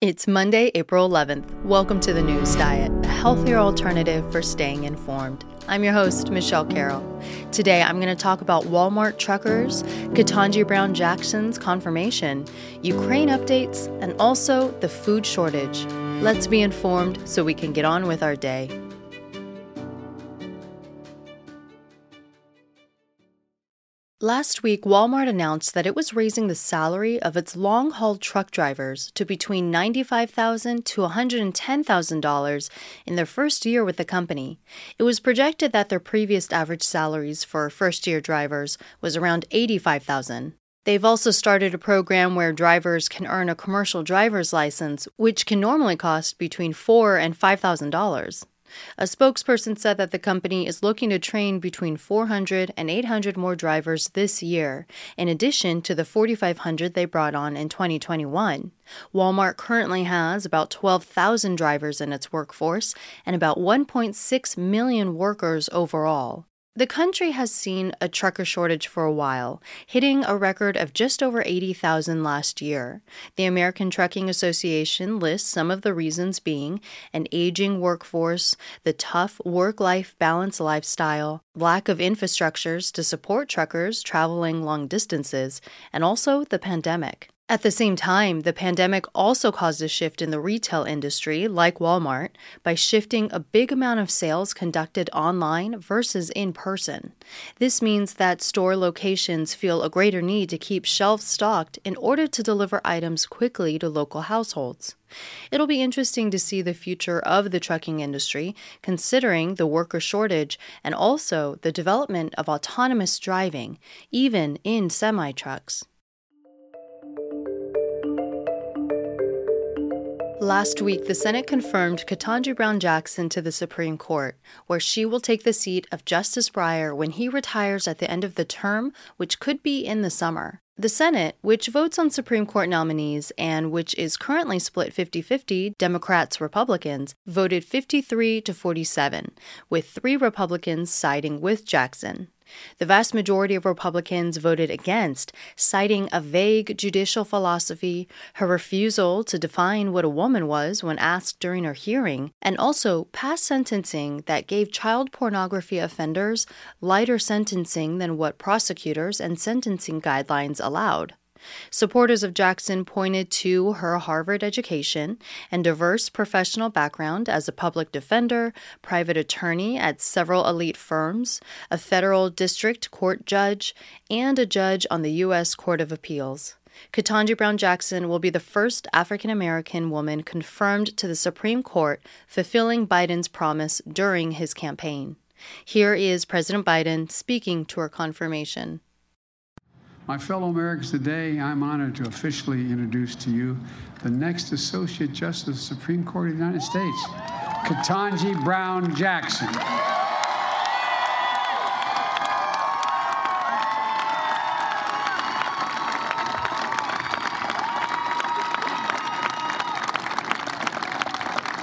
It's Monday, April 11th. Welcome to the News Diet, a healthier alternative for staying informed. I'm your host, Michelle Carroll. Today, I'm going to talk about Walmart truckers, Ketanji Brown Jackson's confirmation, Ukraine updates, and also the food shortage. Let's be informed so we can get on with our day. Last week, Walmart announced that it was raising the salary of its long haul truck drivers to between $95,000 to $110,000 in their first year with the company. It was projected that their previous average salaries for first year drivers was around $85,000. They've also started a program where drivers can earn a commercial driver's license, which can normally cost between 4 and $5,000. A spokesperson said that the company is looking to train between 400 and 800 more drivers this year, in addition to the 4,500 they brought on in 2021. Walmart currently has about 12,000 drivers in its workforce and about 1.6 million workers overall. The country has seen a trucker shortage for a while, hitting a record of just over 80,000 last year. The American Trucking Association lists some of the reasons being an aging workforce, the tough work life balance lifestyle, lack of infrastructures to support truckers traveling long distances, and also the pandemic. At the same time, the pandemic also caused a shift in the retail industry, like Walmart, by shifting a big amount of sales conducted online versus in person. This means that store locations feel a greater need to keep shelves stocked in order to deliver items quickly to local households. It'll be interesting to see the future of the trucking industry, considering the worker shortage and also the development of autonomous driving, even in semi trucks. Last week, the Senate confirmed Ketanji Brown Jackson to the Supreme Court, where she will take the seat of Justice Breyer when he retires at the end of the term, which could be in the summer. The Senate, which votes on Supreme Court nominees and which is currently split 50 50 Democrats Republicans, voted 53 to 47, with three Republicans siding with Jackson. The vast majority of Republicans voted against, citing a vague judicial philosophy, her refusal to define what a woman was when asked during her hearing, and also past sentencing that gave child pornography offenders lighter sentencing than what prosecutors and sentencing guidelines allowed. Supporters of Jackson pointed to her Harvard education and diverse professional background as a public defender, private attorney at several elite firms, a federal district court judge, and a judge on the U.S. Court of Appeals. Ketanji Brown Jackson will be the first African American woman confirmed to the Supreme Court, fulfilling Biden's promise during his campaign. Here is President Biden speaking to her confirmation. My fellow Americans, today I'm honored to officially introduce to you the next Associate Justice of the Supreme Court of the United States, Ketanji Brown Jackson.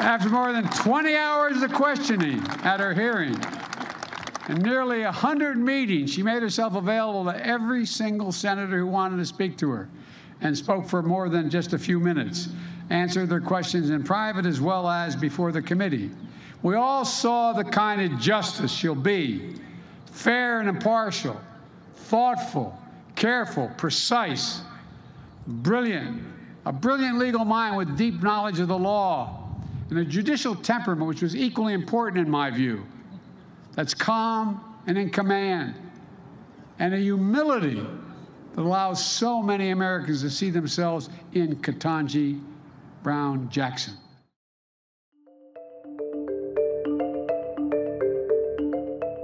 After more than 20 hours of questioning at her hearing, in nearly 100 meetings, she made herself available to every single senator who wanted to speak to her and spoke for more than just a few minutes, answered their questions in private as well as before the committee. We all saw the kind of justice she'll be fair and impartial, thoughtful, careful, precise, brilliant, a brilliant legal mind with deep knowledge of the law, and a judicial temperament, which was equally important in my view that's calm and in command, and a humility that allows so many Americans to see themselves in Ketanji Brown Jackson.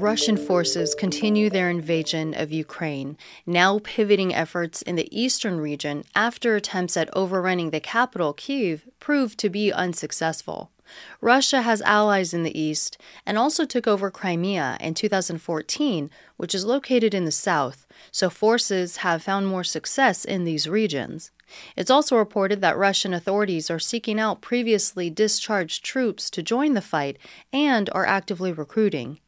Russian forces continue their invasion of Ukraine, now pivoting efforts in the eastern region after attempts at overrunning the capital, Kiev, proved to be unsuccessful. Russia has allies in the east and also took over Crimea in 2014, which is located in the south, so forces have found more success in these regions. It's also reported that Russian authorities are seeking out previously discharged troops to join the fight and are actively recruiting.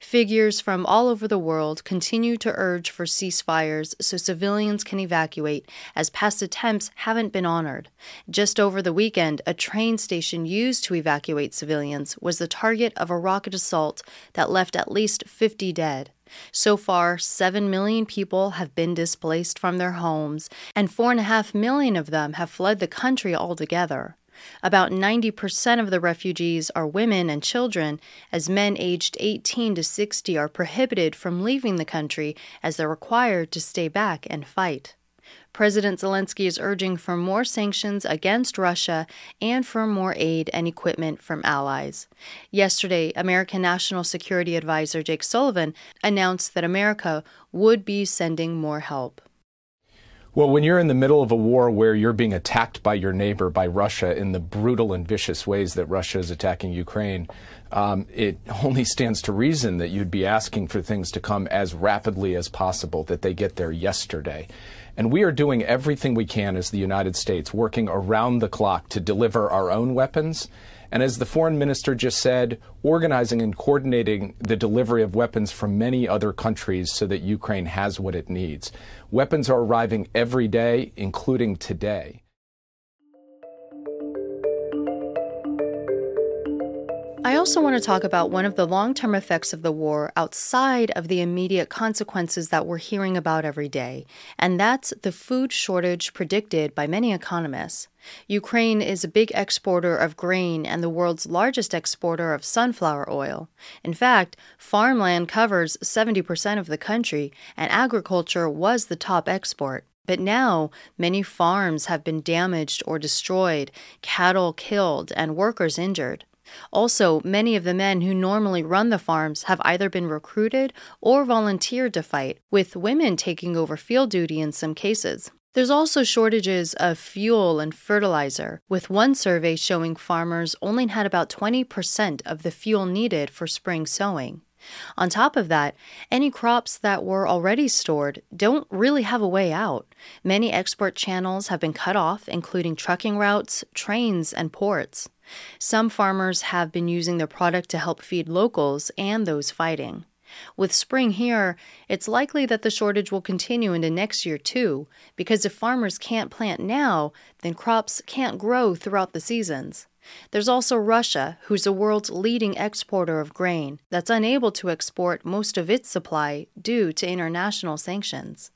Figures from all over the world continue to urge for ceasefires so civilians can evacuate, as past attempts haven't been honored. Just over the weekend, a train station used to evacuate civilians was the target of a rocket assault that left at least 50 dead. So far, 7 million people have been displaced from their homes, and 4.5 million of them have fled the country altogether. About 90% of the refugees are women and children, as men aged 18 to 60 are prohibited from leaving the country as they're required to stay back and fight. President Zelensky is urging for more sanctions against Russia and for more aid and equipment from allies. Yesterday, American National Security Advisor Jake Sullivan announced that America would be sending more help. Well, when you're in the middle of a war where you're being attacked by your neighbor, by Russia, in the brutal and vicious ways that Russia is attacking Ukraine, um, it only stands to reason that you'd be asking for things to come as rapidly as possible, that they get there yesterday. And we are doing everything we can as the United States, working around the clock to deliver our own weapons and as the foreign minister just said, organizing and coordinating the delivery of weapons from many other countries so that Ukraine has what it needs. Weapons are arriving every day, including today. I also want to talk about one of the long term effects of the war outside of the immediate consequences that we're hearing about every day, and that's the food shortage predicted by many economists. Ukraine is a big exporter of grain and the world's largest exporter of sunflower oil. In fact, farmland covers 70% of the country, and agriculture was the top export. But now, many farms have been damaged or destroyed, cattle killed, and workers injured. Also, many of the men who normally run the farms have either been recruited or volunteered to fight, with women taking over field duty in some cases. There's also shortages of fuel and fertilizer, with one survey showing farmers only had about 20% of the fuel needed for spring sowing. On top of that, any crops that were already stored don't really have a way out. Many export channels have been cut off, including trucking routes, trains, and ports. Some farmers have been using the product to help feed locals and those fighting. With spring here, it's likely that the shortage will continue into next year too, because if farmers can't plant now, then crops can't grow throughout the seasons. There's also Russia, who's the world's leading exporter of grain, that's unable to export most of its supply due to international sanctions.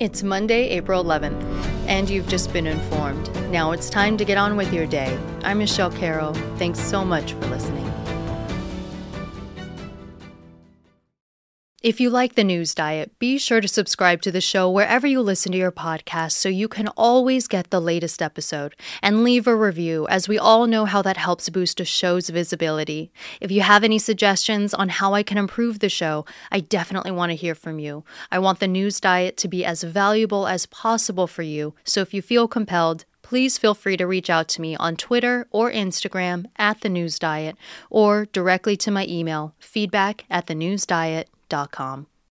It's Monday, April 11th, and you've just been informed. Now it's time to get on with your day. I'm Michelle Carroll. Thanks so much for listening. If you like the news diet, be sure to subscribe to the show wherever you listen to your podcast so you can always get the latest episode. And leave a review, as we all know how that helps boost a show's visibility. If you have any suggestions on how I can improve the show, I definitely want to hear from you. I want the news diet to be as valuable as possible for you, so if you feel compelled, please feel free to reach out to me on Twitter or Instagram at The News Diet or directly to my email, feedback at thenewsdiet.com com.